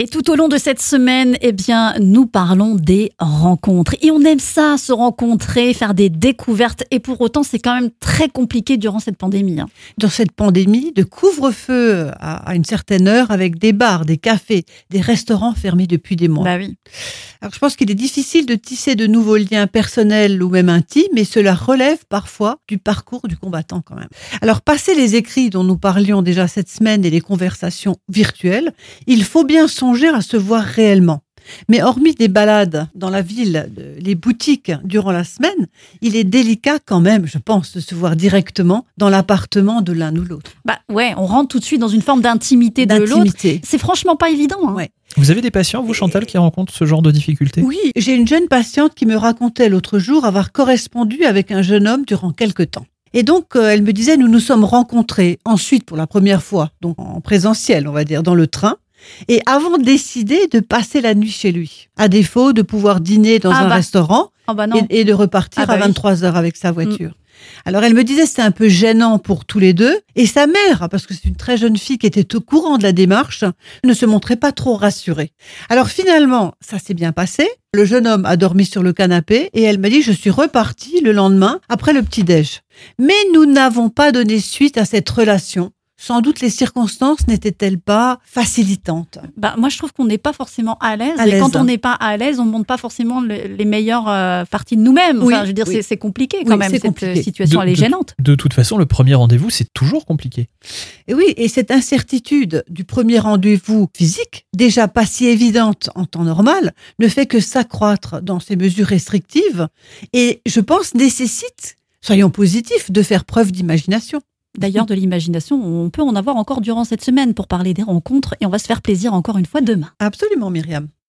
Et tout au long de cette semaine, eh bien, nous parlons des rencontres. Et on aime ça, se rencontrer, faire des découvertes. Et pour autant, c'est quand même très compliqué durant cette pandémie. hein. Dans cette pandémie de couvre-feu à, une certaine heure avec des bars, des cafés, des restaurants fermés depuis des mois. Bah oui. Alors je pense qu'il est difficile de tisser de nouveaux liens personnels ou même intimes, mais cela relève parfois du parcours du combattant quand même. Alors passer les écrits dont nous parlions déjà cette semaine et les conversations virtuelles, il faut bien songer à se voir réellement. Mais hormis des balades dans la ville, les boutiques durant la semaine, il est délicat quand même, je pense, de se voir directement dans l'appartement de l'un ou l'autre. Bah ouais, on rentre tout de suite dans une forme d'intimité de l'autre. C'est franchement pas évident. hein. Ouais. Vous avez des patients, vous, Chantal, qui rencontrent ce genre de difficultés? Oui, j'ai une jeune patiente qui me racontait l'autre jour avoir correspondu avec un jeune homme durant quelque temps. Et donc, euh, elle me disait, nous nous sommes rencontrés ensuite pour la première fois, donc en présentiel, on va dire, dans le train, et avons décidé de passer la nuit chez lui, à défaut de pouvoir dîner dans Ah un bah, restaurant Ah bah et, et de repartir Ah bah à oui. 23 heures avec sa voiture. Alors elle me disait c'était un peu gênant pour tous les deux et sa mère parce que c'est une très jeune fille qui était au courant de la démarche ne se montrait pas trop rassurée. Alors finalement ça s'est bien passé. Le jeune homme a dormi sur le canapé et elle m'a dit je suis repartie le lendemain après le petit déj. Mais nous n'avons pas donné suite à cette relation. Sans doute les circonstances n'étaient-elles pas facilitantes? Bah, moi, je trouve qu'on n'est pas forcément à l'aise. Et quand on n'est pas à l'aise, on montre pas forcément le- les meilleures euh, parties de nous-mêmes. Oui, je veux dire, oui. c'est- compliqué quand Oui, même. Cette compliqué. situation, De- elle est de- gênante. De toute façon, le premier rendez-vous, c'est toujours compliqué. Et oui, et cette incertitude du premier rendez-vous physique, déjà pas si évidente en temps normal, ne fait que s'accroître dans ces mesures restrictives et je pense nécessite, soyons positifs, de faire preuve d'imagination. D'ailleurs, de l'imagination, on peut en avoir encore durant cette semaine pour parler des rencontres et on va se faire plaisir encore une fois demain. Absolument, Myriam.